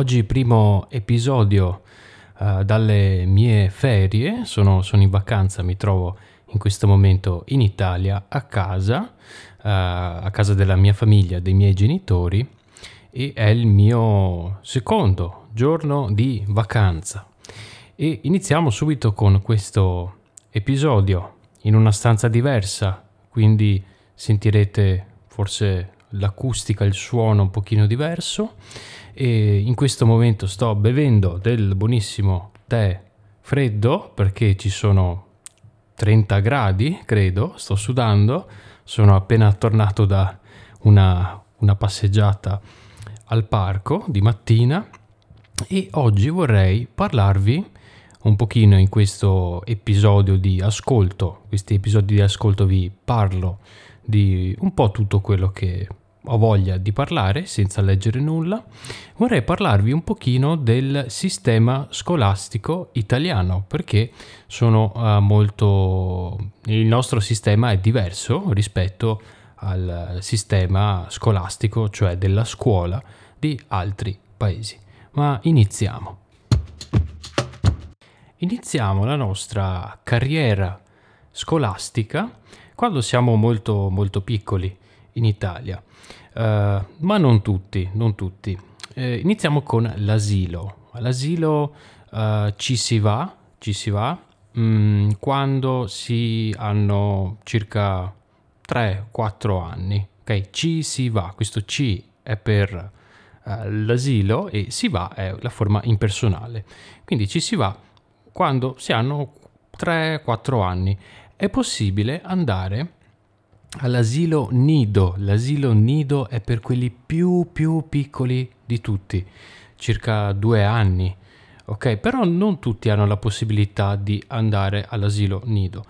oggi primo episodio uh, dalle mie ferie, sono, sono, in vacanza, mi trovo in questo momento in Italia a casa, uh, a casa della mia famiglia, dei miei genitori e è il mio secondo giorno di vacanza. E iniziamo subito con questo episodio in una stanza diversa, quindi sentirete forse l'acustica, il suono un pochino diverso e in questo momento sto bevendo del buonissimo tè freddo perché ci sono 30 gradi, credo, sto sudando, sono appena tornato da una, una passeggiata al parco di mattina. E oggi vorrei parlarvi un pochino in questo episodio di ascolto, questi episodi di ascolto vi parlo di un po' tutto quello che ho voglia di parlare senza leggere nulla, vorrei parlarvi un pochino del sistema scolastico italiano perché sono uh, molto il nostro sistema è diverso rispetto al sistema scolastico, cioè della scuola di altri paesi. Ma iniziamo. Iniziamo la nostra carriera scolastica quando siamo molto molto piccoli in Italia, ma non tutti, non tutti. Eh, iniziamo con l'asilo. All'asilo uh, ci si va, ci si va mh, quando si hanno circa 3-4 anni. Ok, ci si va, questo ci è per l'asilo e si va è la forma impersonale. Quindi ci si va quando si hanno 3-4 anni. È possibile andare all'asilo nido. L'asilo nido è per quelli più più piccoli di tutti, circa due anni. Ok, però non tutti hanno la possibilità di andare all'asilo nido.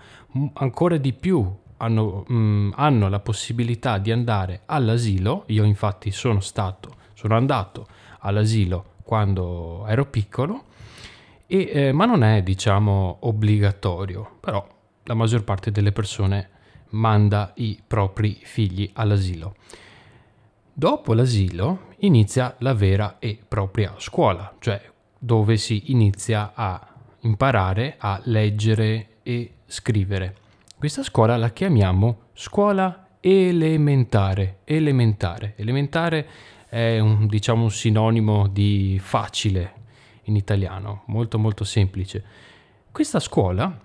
Ancora di più hanno, mm, hanno la possibilità di andare all'asilo. Io infatti sono stato, sono andato all'asilo quando ero piccolo, e, eh, ma non è diciamo obbligatorio, però la maggior parte delle persone manda i propri figli all'asilo. Dopo l'asilo inizia la vera e propria scuola, cioè dove si inizia a imparare a leggere e scrivere. Questa scuola la chiamiamo scuola elementare. Elementare, elementare è un, diciamo, un sinonimo di facile in italiano, molto molto semplice. Questa scuola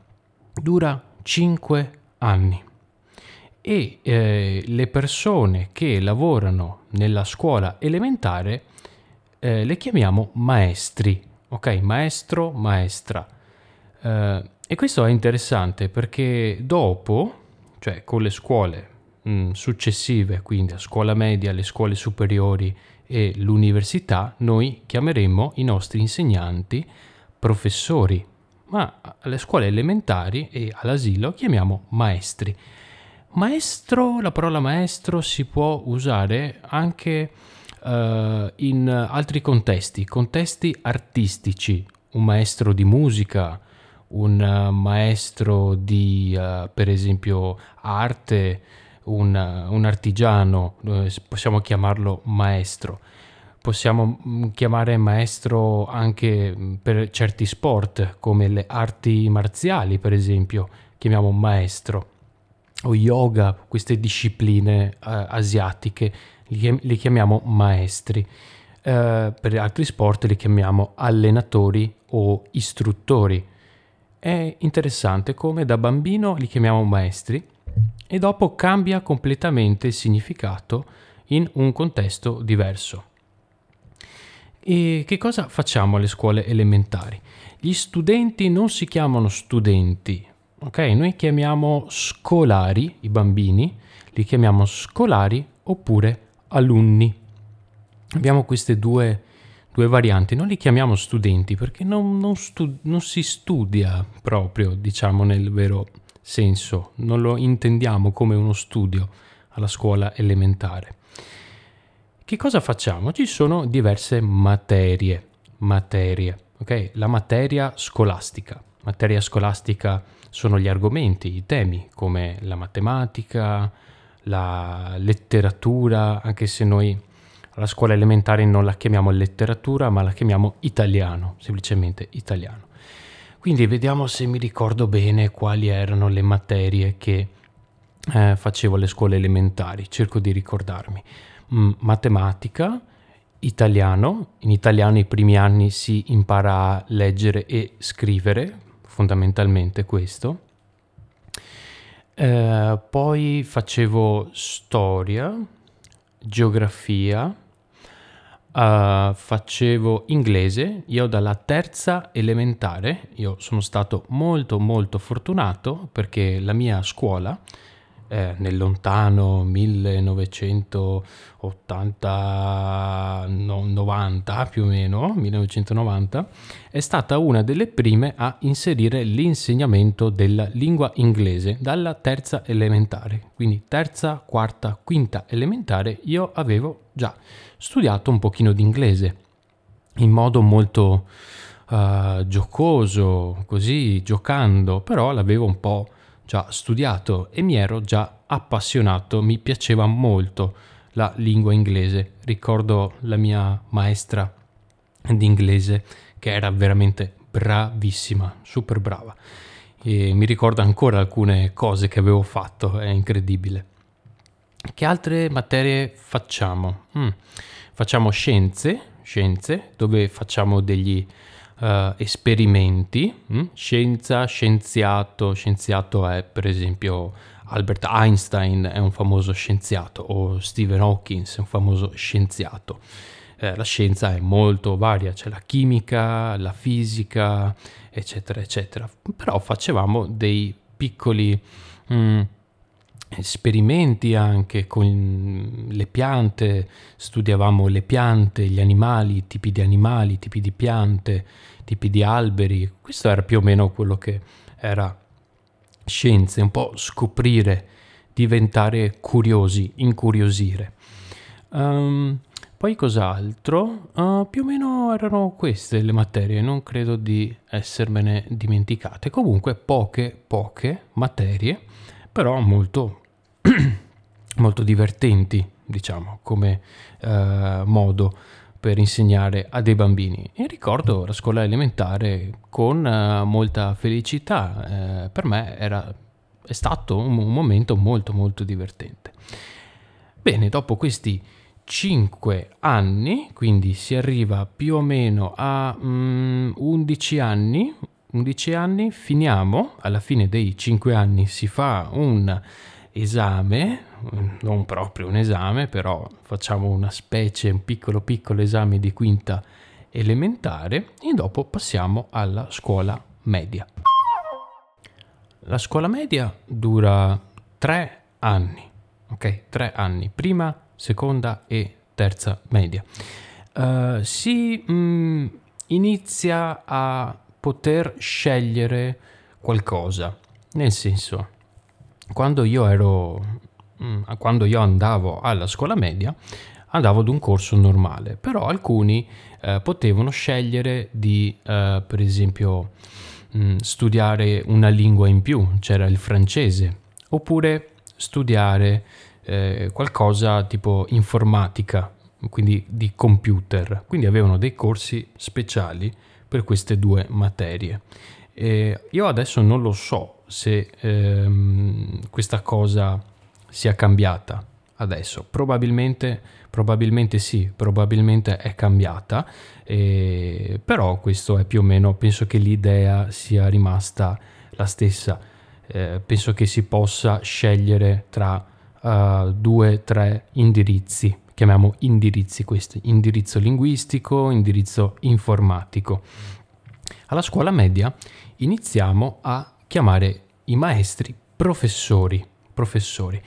dura 5 anni e eh, le persone che lavorano nella scuola elementare eh, le chiamiamo maestri, ok? Maestro, maestra. Eh, e questo è interessante perché dopo, cioè con le scuole mh, mm, successive, quindi a scuola media, le scuole superiori e l'università, noi chiameremo i nostri insegnanti professori, ma alle scuole elementari e all'asilo chiamiamo maestri. Maestro, la parola maestro si può usare anche uh, in altri contesti, contesti artistici, un maestro di musica, un maestro di, uh, per esempio, arte, un, un artigiano, possiamo chiamarlo maestro. Possiamo mm, chiamare maestro anche mm, per certi sport, come le arti marziali, per esempio, chiamiamo maestro o yoga, queste discipline uh, asiatiche, li, li, chiamiamo maestri. Uh, per altri sport li chiamiamo allenatori o istruttori. È interessante come da bambino li chiamiamo maestri e dopo cambia completamente il significato in un contesto diverso. E che cosa facciamo alle scuole elementari? Gli studenti non si chiamano studenti, Ok, noi chiamiamo scolari i bambini, li chiamiamo scolari oppure alunni. Abbiamo queste due, due varianti, non li chiamiamo studenti perché non, non, stu- non si studia proprio, diciamo nel vero senso, non lo intendiamo come uno studio alla scuola elementare. Che cosa facciamo? Ci sono diverse materie, materie, ok? La materia scolastica. Materia scolastica sono gli argomenti, i temi come la matematica, la letteratura, anche se noi alla scuola elementare non la chiamiamo letteratura, ma la chiamiamo italiano, semplicemente italiano. Quindi vediamo se mi ricordo bene quali erano le materie che eh, facevo alle scuole elementari. Cerco di ricordarmi. Mm, matematica, italiano. In italiano i primi anni si impara a leggere e scrivere, fondamentalmente questo. Eh, poi facevo storia, geografia, uh, facevo inglese. Io dalla terza elementare, io sono stato molto molto fortunato perché la mia scuola eh, nel lontano 1980 90 più o meno 1990 è stata una delle prime a inserire l'insegnamento della lingua inglese dalla terza elementare. Quindi terza quarta quinta elementare io avevo già studiato un pochino di inglese in modo molto uh, giocoso così giocando però l'avevo un po' già studiato e mi ero già appassionato, mi piaceva molto la lingua inglese. Ricordo la mia maestra di inglese che era veramente bravissima, super brava. E mi ricordo ancora alcune cose che avevo fatto, è incredibile. Che altre materie facciamo? Mm. Facciamo scienze, scienze, dove facciamo degli uh, esperimenti, mh? Hm? scienza, scienziato, scienziato è per esempio Albert Einstein è un famoso scienziato o Stephen Hawking è un famoso scienziato. Eh, la scienza è molto varia, c'è la chimica, la fisica, eccetera, eccetera. Però facevamo dei piccoli mh, hm, esperimenti anche con le piante, studiavamo le piante, gli animali, tipi di animali, tipi di piante, tipi di alberi. Questo era più o meno quello che era scienze, un po' scoprire, diventare curiosi, incuriosire. Um, poi cos'altro? Uh, più o meno erano queste le materie, non credo di essermene dimenticate. Comunque poche, poche materie però molto, molto divertenti, diciamo, come eh, modo per insegnare a dei bambini. E ricordo la scuola elementare con eh, molta felicità, eh, per me era, è stato un, un momento molto molto divertente. Bene, dopo questi 5 anni, quindi si arriva più o meno a mm, 11 anni, 11 anni, finiamo, alla fine dei 5 anni si fa un esame, non proprio un esame, però facciamo una specie, un piccolo piccolo esame di quinta elementare e dopo passiamo alla scuola media. La scuola media dura 3 anni, ok? 3 anni, prima, seconda e terza media. Uh, si mm, inizia a poter scegliere qualcosa. Nel senso, quando io ero mm, quando io andavo alla scuola media, andavo ad un corso normale, però alcuni eh, potevano scegliere di, eh, per esempio, mh, mm, studiare una lingua in più, c'era il francese, oppure studiare eh, qualcosa tipo informatica, quindi di computer. Quindi avevano dei corsi speciali per queste due materie. E io adesso non lo so se ehm, questa cosa sia cambiata adesso, probabilmente, probabilmente sì, probabilmente è cambiata, eh, però questo è più o meno, penso che l'idea sia rimasta la stessa, eh, penso che si possa scegliere tra uh, due o tre indirizzi chiamiamo indirizzi questi, indirizzo linguistico, indirizzo informatico. Alla scuola media iniziamo a chiamare i maestri professori, professori.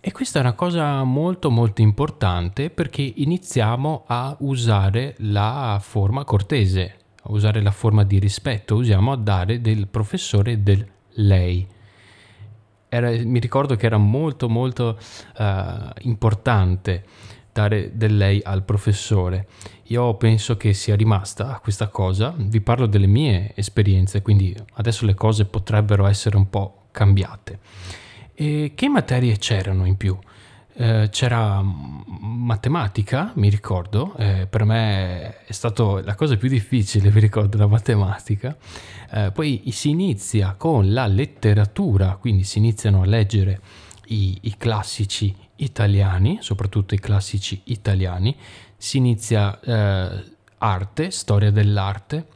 E questa è una cosa molto molto importante perché iniziamo a usare la forma cortese, a usare la forma di rispetto, usiamo a dare del professore del lei era, mi ricordo che era molto molto uh, importante dare del lei al professore. Io penso che sia rimasta questa cosa, vi parlo delle mie esperienze, quindi adesso le cose potrebbero essere un po' cambiate. E che materie c'erano in più? Eh, c'era matematica, mi ricordo, eh, per me è stata la cosa più difficile, mi ricordo, la matematica. Eh, poi si inizia con la letteratura, quindi si iniziano a leggere i, i classici italiani, soprattutto i classici italiani, si inizia eh, arte, storia dell'arte.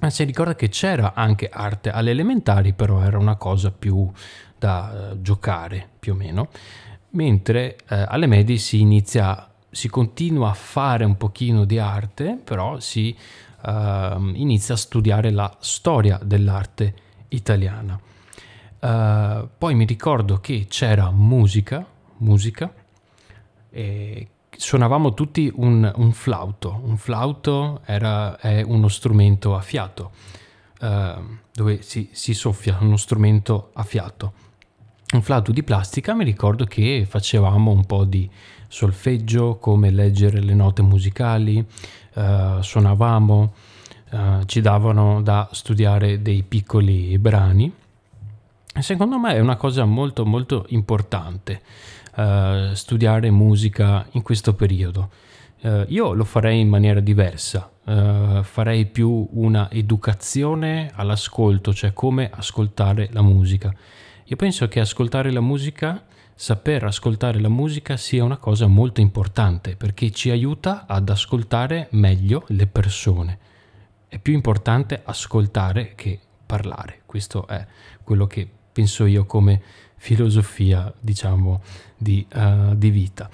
Eh, si ricorda che c'era anche arte alle elementari, però era una cosa più da uh, giocare più o meno, mentre uh, alle medie si inizia, si continua a fare un pochino di arte, però si uh, inizia a studiare la storia dell'arte italiana. poi mi ricordo che c'era musica, musica, e suonavamo tutti un, un, flauto. Un flauto era, è uno strumento a fiato, dove si, si soffia uno strumento a fiato un flauto di plastica mi ricordo che facevamo un po' di solfeggio, come leggere le note musicali, eh, suonavamo, eh, ci davano da studiare dei piccoli brani. Secondo me è una cosa molto molto importante eh, studiare musica in questo periodo. Uh, io lo farei in maniera diversa, uh, farei più una educazione all'ascolto, cioè come ascoltare la musica. Io penso che ascoltare la musica, saper ascoltare la musica sia una cosa molto importante perché ci aiuta ad ascoltare meglio le persone. È più importante ascoltare che parlare. Questo è quello che penso io come filosofia, diciamo, di, uh, di vita.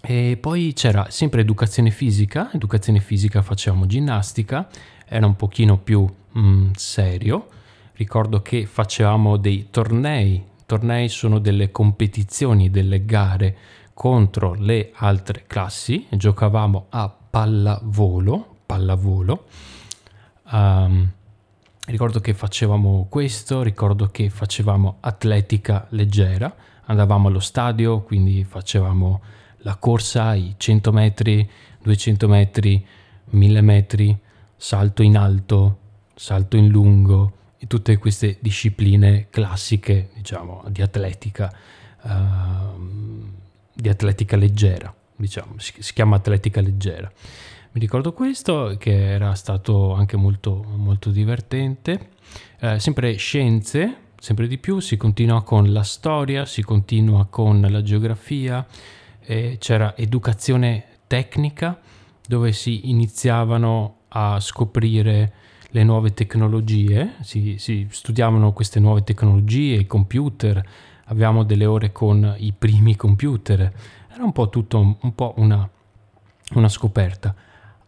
E poi c'era sempre educazione fisica, educazione fisica facevamo ginnastica, era un pochino più mm, serio, ricordo che facevamo dei tornei, tornei sono delle competizioni, delle gare contro le altre classi, giocavamo a pallavolo, pallavolo. Um, ricordo che facevamo questo, ricordo che facevamo atletica leggera, andavamo allo stadio, quindi facevamo la corsa, i 100 metri, 200 metri, 1000 metri, salto in alto, salto in lungo, e tutte queste discipline classiche, diciamo, di atletica, uh, di atletica leggera, diciamo, si, si, chiama atletica leggera. Mi ricordo questo che era stato anche molto, molto divertente. Uh, sempre scienze, sempre di più, si continua con la storia, si continua con la geografia, c'era educazione tecnica dove si iniziavano a scoprire le nuove tecnologie, si, si studiavano queste nuove tecnologie, i computer, avevamo delle ore con i primi computer, era un po' tutto un, un po' una, una scoperta.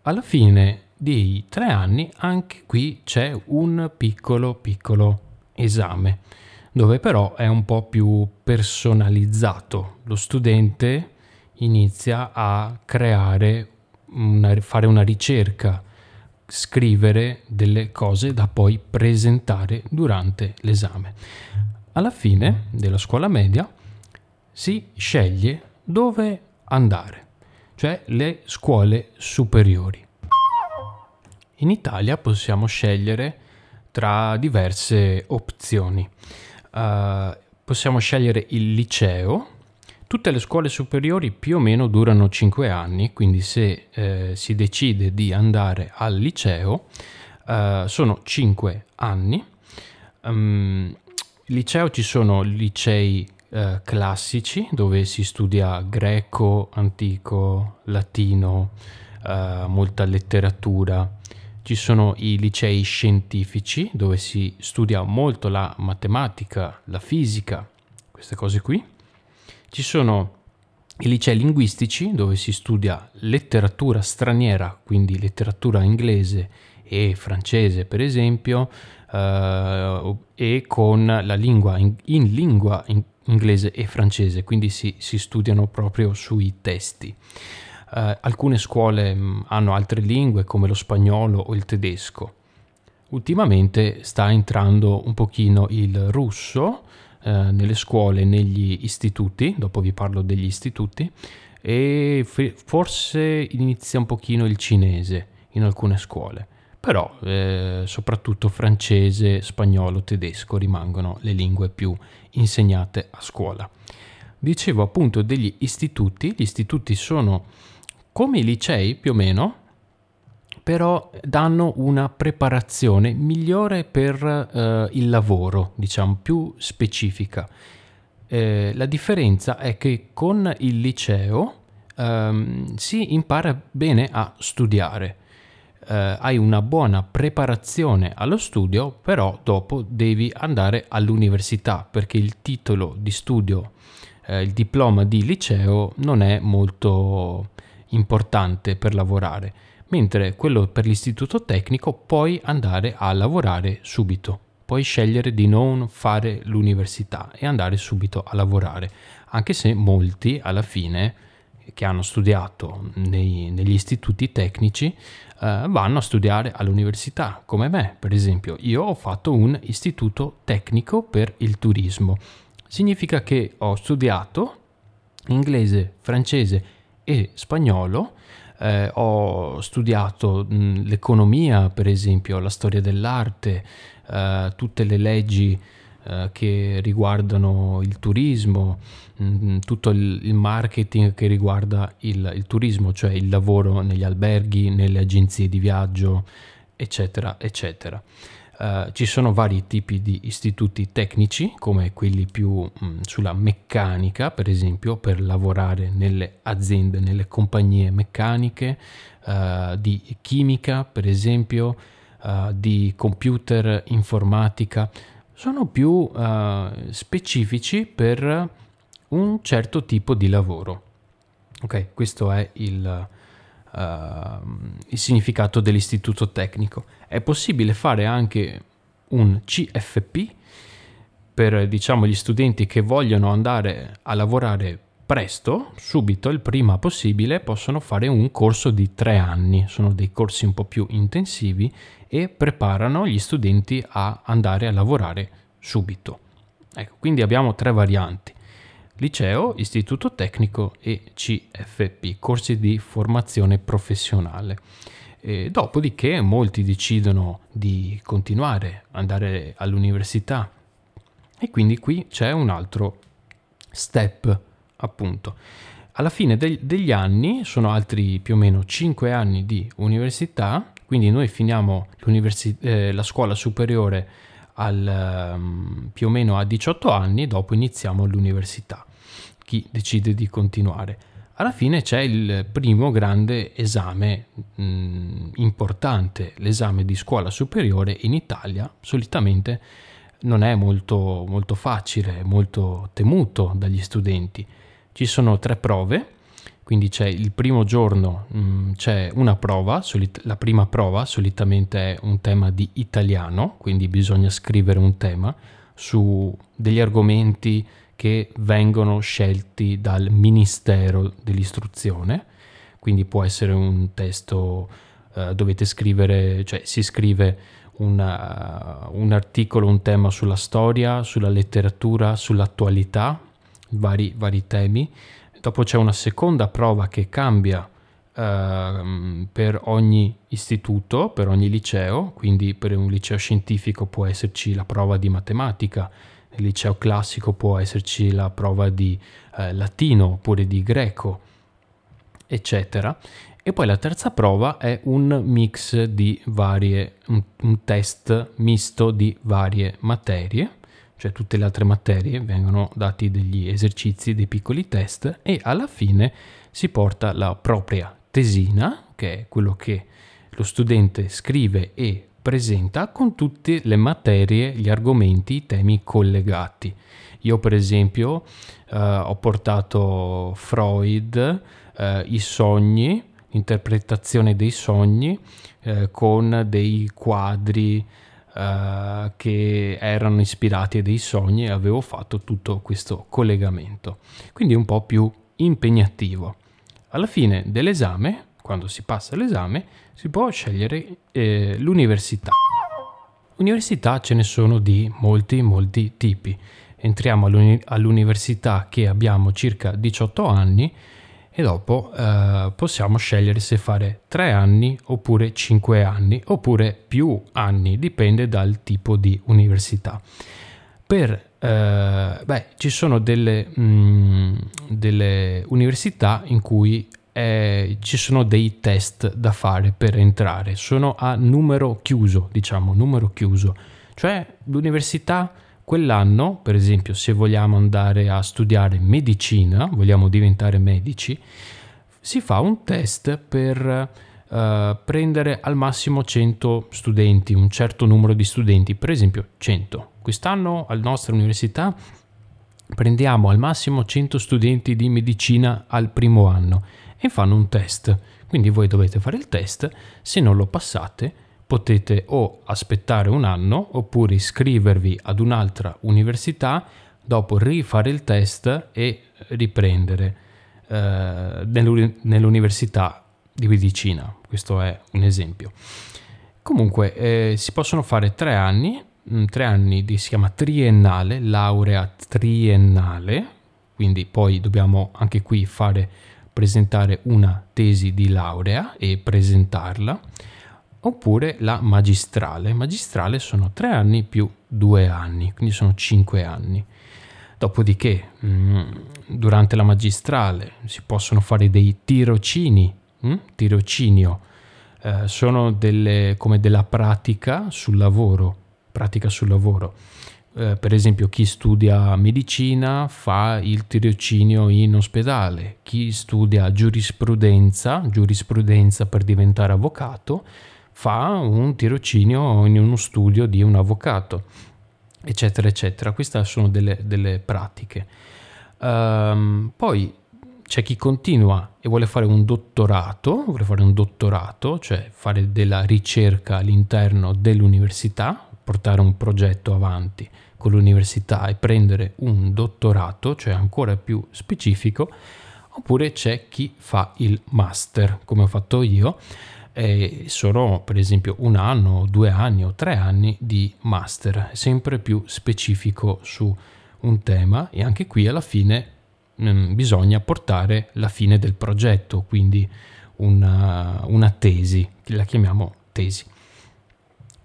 Alla fine dei tre anni anche qui c'è un piccolo piccolo esame dove però è un po' più personalizzato. Lo studente inizia a creare, una, fare una ricerca scrivere delle cose da poi presentare durante l'esame. Alla fine della scuola media si sceglie dove andare, cioè le scuole superiori. In Italia possiamo scegliere tra diverse opzioni. Uh, possiamo scegliere il liceo, Tutte le scuole superiori più o meno durano 5 anni, quindi se eh, si decide di andare al liceo eh, sono 5 anni. Um, liceo ci sono licei eh, classici dove si studia greco, antico, latino, eh, molta letteratura. Ci sono i licei scientifici dove si studia molto la matematica, la fisica, queste cose qui. Ci sono i licei linguistici dove si studia letteratura straniera, quindi letteratura inglese e francese per esempio, eh, e con la lingua in, in lingua in inglese e francese, quindi si, si studiano proprio sui testi. Eh, alcune scuole mh, mm, hanno altre lingue come lo spagnolo o il tedesco. Ultimamente sta entrando un pochino il russo, eh, nelle scuole, negli istituti, dopo vi parlo degli istituti, e f- forse inizia un pochino il cinese in alcune scuole, però eh, soprattutto francese, spagnolo, tedesco rimangono le lingue più insegnate a scuola. dicevo appunto degli istituti, gli istituti sono come i licei più o meno, però danno una preparazione migliore per eh, il lavoro, diciamo più specifica. Eh, la differenza è che con il liceo ehm, si impara bene a studiare. Eh, hai una buona preparazione allo studio, però dopo devi andare all'università perché il titolo di studio, eh, il diploma di liceo non è molto importante per lavorare mentre quello per l'istituto tecnico puoi andare a lavorare subito. Puoi scegliere di non fare l'università e andare subito a lavorare, anche se molti alla fine che hanno studiato nei, negli istituti tecnici eh, vanno a studiare all'università, come me per esempio. Io ho fatto un istituto tecnico per il turismo. Significa che ho studiato inglese, francese e spagnolo eh, ho studiato mh, l'economia, per esempio, la storia dell'arte, eh, tutte le leggi eh, che riguardano il turismo, mh, tutto il, il, marketing che riguarda il, il turismo, cioè il lavoro negli alberghi, nelle agenzie di viaggio, eccetera, eccetera. Uh, ci sono vari tipi di istituti tecnici, come quelli più mh, mm, sulla meccanica, per esempio, per lavorare nelle aziende, nelle compagnie meccaniche, uh, di chimica, per esempio, uh, di computer informatica. Sono più specifici per un certo tipo di lavoro. Ok, questo è il, il significato dell'istituto tecnico è possibile fare anche un CFP per diciamo gli studenti che vogliono andare a lavorare presto, subito, il prima possibile, possono fare un corso di tre anni. Sono dei corsi un po' più intensivi e preparano gli studenti a andare a lavorare subito. Ecco, quindi abbiamo tre varianti. Liceo, istituto tecnico e CFP, corsi di formazione professionale. E dopodiché molti decidono di continuare, andare all'università e quindi qui c'è un altro step appunto. Alla fine de- degli anni sono altri più o meno 5 anni di università, quindi noi finiamo eh, la scuola superiore al, um, più o meno a 18 anni, dopo iniziamo l'università, chi decide di continuare alla fine c'è il primo grande esame mh, mm, importante, l'esame di scuola superiore in Italia, solitamente non è molto, molto facile, molto temuto dagli studenti. Ci sono tre prove, quindi c'è il primo giorno mh, mm, c'è una prova, solit- la prima prova solitamente è un tema di italiano, quindi bisogna scrivere un tema su degli argomenti che vengono scelti dal Ministero dell'Istruzione, quindi può essere un testo, eh, dovete scrivere, cioè si scrive una, un articolo, un tema sulla storia, sulla letteratura, sull'attualità, vari, vari temi. Dopo c'è una seconda prova che cambia Uh, per ogni istituto, per ogni liceo, quindi per un liceo scientifico può esserci la prova di matematica, nel liceo classico può esserci la prova di eh, latino oppure di greco, eccetera. E poi la terza prova è un mix di varie, un, un test misto di varie materie, cioè tutte le altre materie vengono dati degli esercizi, dei piccoli test e alla fine si porta la propria tesina, che è quello che lo studente scrive e presenta con tutte le materie, gli argomenti, i temi collegati. Io per esempio eh, ho portato Freud, eh, i sogni, interpretazione dei sogni eh, con dei quadri eh, che erano ispirati a dei sogni e avevo fatto tutto questo collegamento. Quindi un po' più impegnativo. Alla fine dell'esame quando si passa l'esame, si può scegliere eh, l'università. Università ce ne sono di molti, molti tipi. Entriamo all'uni- all'università che abbiamo circa 18 anni e dopo eh, possiamo scegliere se fare 3 anni oppure 5 anni oppure più anni, dipende dal tipo di università. Per eh, beh, ci sono delle, mh, mm, delle università in cui eh, ci sono dei test da fare per entrare, sono a numero chiuso, diciamo, numero chiuso. Cioè l'università quell'anno, per esempio, se vogliamo andare a studiare medicina, vogliamo diventare medici, si fa un test per uh, prendere al massimo 100 studenti, un certo numero di studenti, per esempio 100. Quest'anno alla nostra università prendiamo al massimo 100 studenti di medicina al primo anno e fanno un test. Quindi voi dovete fare il test, se non lo passate potete o aspettare un anno oppure iscrivervi ad un'altra università, dopo rifare il test e riprendere eh, nell'università di medicina. Questo è un esempio. Comunque eh, si possono fare tre anni, mm, tre anni di, si chiama triennale, laurea triennale, quindi poi dobbiamo anche qui fare presentare una tesi di laurea e presentarla oppure la magistrale. Magistrale sono tre anni più due anni, quindi sono cinque anni. Dopodiché, mm, durante la magistrale si possono fare dei tirocini, mm? tirocinio, eh, sono delle, come della pratica sul lavoro, pratica sul lavoro. Eh, per esempio chi studia medicina fa il tirocinio in ospedale, chi studia giurisprudenza, giurisprudenza per diventare avvocato, fa un tirocinio in uno studio di un avvocato, eccetera, eccetera. Queste sono delle, delle pratiche. Um, poi c'è chi continua e vuole fare un dottorato, vuole fare un dottorato, cioè fare della ricerca all'interno dell'università, portare un progetto avanti con l'università e prendere un dottorato, cioè ancora più specifico, oppure c'è chi fa il master, come ho fatto io, e sono per esempio un anno, due anni o tre anni di master, sempre più specifico su un tema e anche qui alla fine mh, mm, bisogna portare la fine del progetto, quindi una, una tesi, la chiamiamo tesi.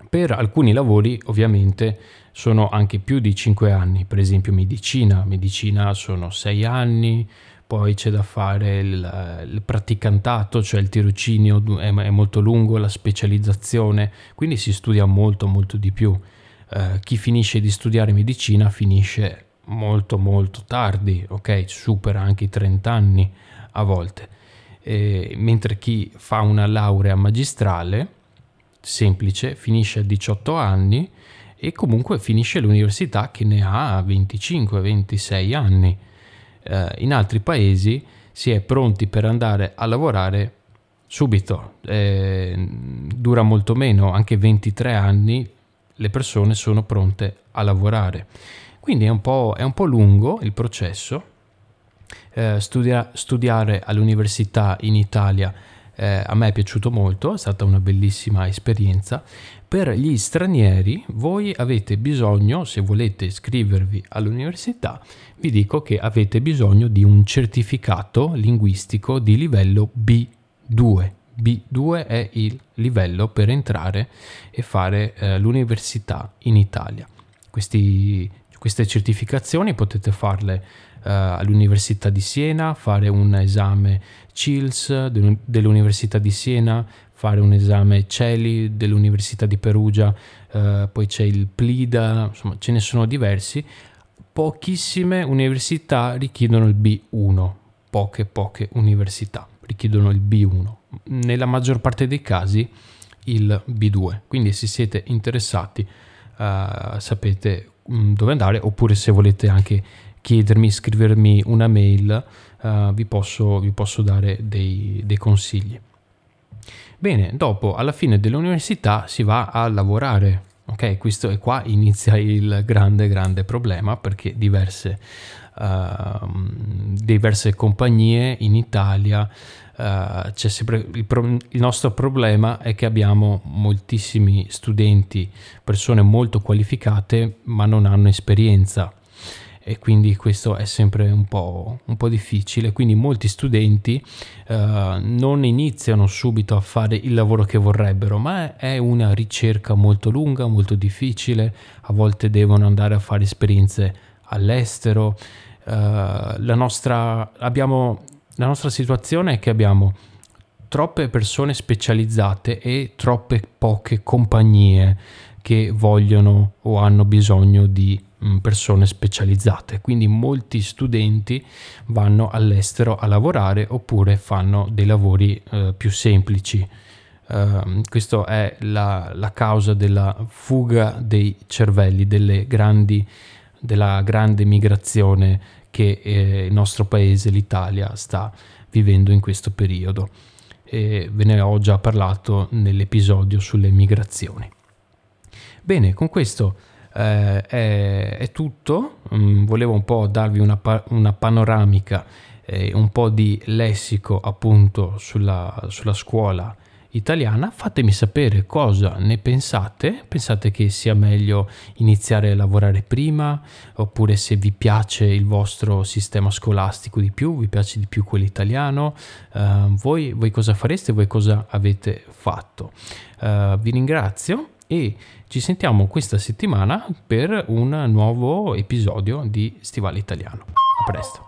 Per alcuni lavori ovviamente sono anche più di 5 anni, per esempio medicina, medicina sono 6 anni, poi c'è da fare il, il praticantato, cioè il tirocinio è, è, molto lungo, la specializzazione, quindi si studia molto molto di più. Eh, chi finisce di studiare medicina finisce molto molto tardi, ok? Supera anche i 30 anni a volte. E, mentre chi fa una laurea magistrale, semplice, finisce a 18 anni e comunque finisce l'università che ne ha 25-26 anni eh, in altri paesi si è pronti per andare a lavorare subito, eh, dura molto meno, anche 23 anni le persone sono pronte a lavorare. Quindi è un po', è un po lungo il processo. Eh, studia, studiare all'università in Italia eh, a me è piaciuto molto, è stata una bellissima esperienza. Per gli stranieri voi avete bisogno, se volete iscrivervi all'università, vi dico che avete bisogno di un certificato linguistico di livello B2. B2 è il livello per entrare e fare eh, l'università in Italia. Questi, queste certificazioni potete farle all'Università di Siena, fare un esame CILS dell'Università di Siena, fare un esame CELI dell'Università di Perugia, eh, poi c'è il PLIDA, insomma ce ne sono diversi. Pochissime università richiedono il B1, poche poche università richiedono il B1, nella maggior parte dei casi il B2, quindi se siete interessati uh, sapete um, dove andare oppure se volete anche chiedermi, scrivermi una mail uh, vi, posso, vi, posso, dare dei, dei consigli. Bene, dopo alla fine dell'università si va a lavorare Ok, questo e qua inizia il grande, grande problema perché diverse, uh, diverse compagnie in Italia uh, c'è sempre il, pro- il, nostro problema è che abbiamo moltissimi studenti, persone molto qualificate ma non hanno esperienza. E quindi questo è sempre un po', un po difficile. Quindi molti studenti uh, non iniziano subito a fare il lavoro che vorrebbero, ma è una ricerca molto lunga, molto difficile. A volte devono andare a fare esperienze all'estero. Uh, la, nostra, abbiamo, la nostra situazione è che abbiamo troppe persone specializzate e troppe poche compagnie che vogliono o hanno bisogno di persone specializzate, quindi molti studenti vanno all'estero a lavorare oppure fanno dei lavori eh, più semplici. Uh, questa è la, la, causa della fuga dei cervelli, grandi, della grande migrazione che eh, il nostro paese, l'Italia, sta vivendo in questo periodo. E ve ne ho già parlato nell'episodio sulle migrazioni. Bene, con questo eh, è, è, tutto. Mm, volevo un po' darvi una, una panoramica, eh, un po' di lessico appunto sulla, sulla scuola italiana. Fatemi sapere cosa ne pensate. Pensate che sia meglio iniziare a lavorare prima oppure se vi piace il vostro sistema scolastico di più, vi piace di più quello italiano. Uh, voi, voi, cosa fareste? Voi cosa avete fatto? Uh, vi ringrazio e ci sentiamo questa settimana per un nuovo episodio di Stivale Italiano. A presto!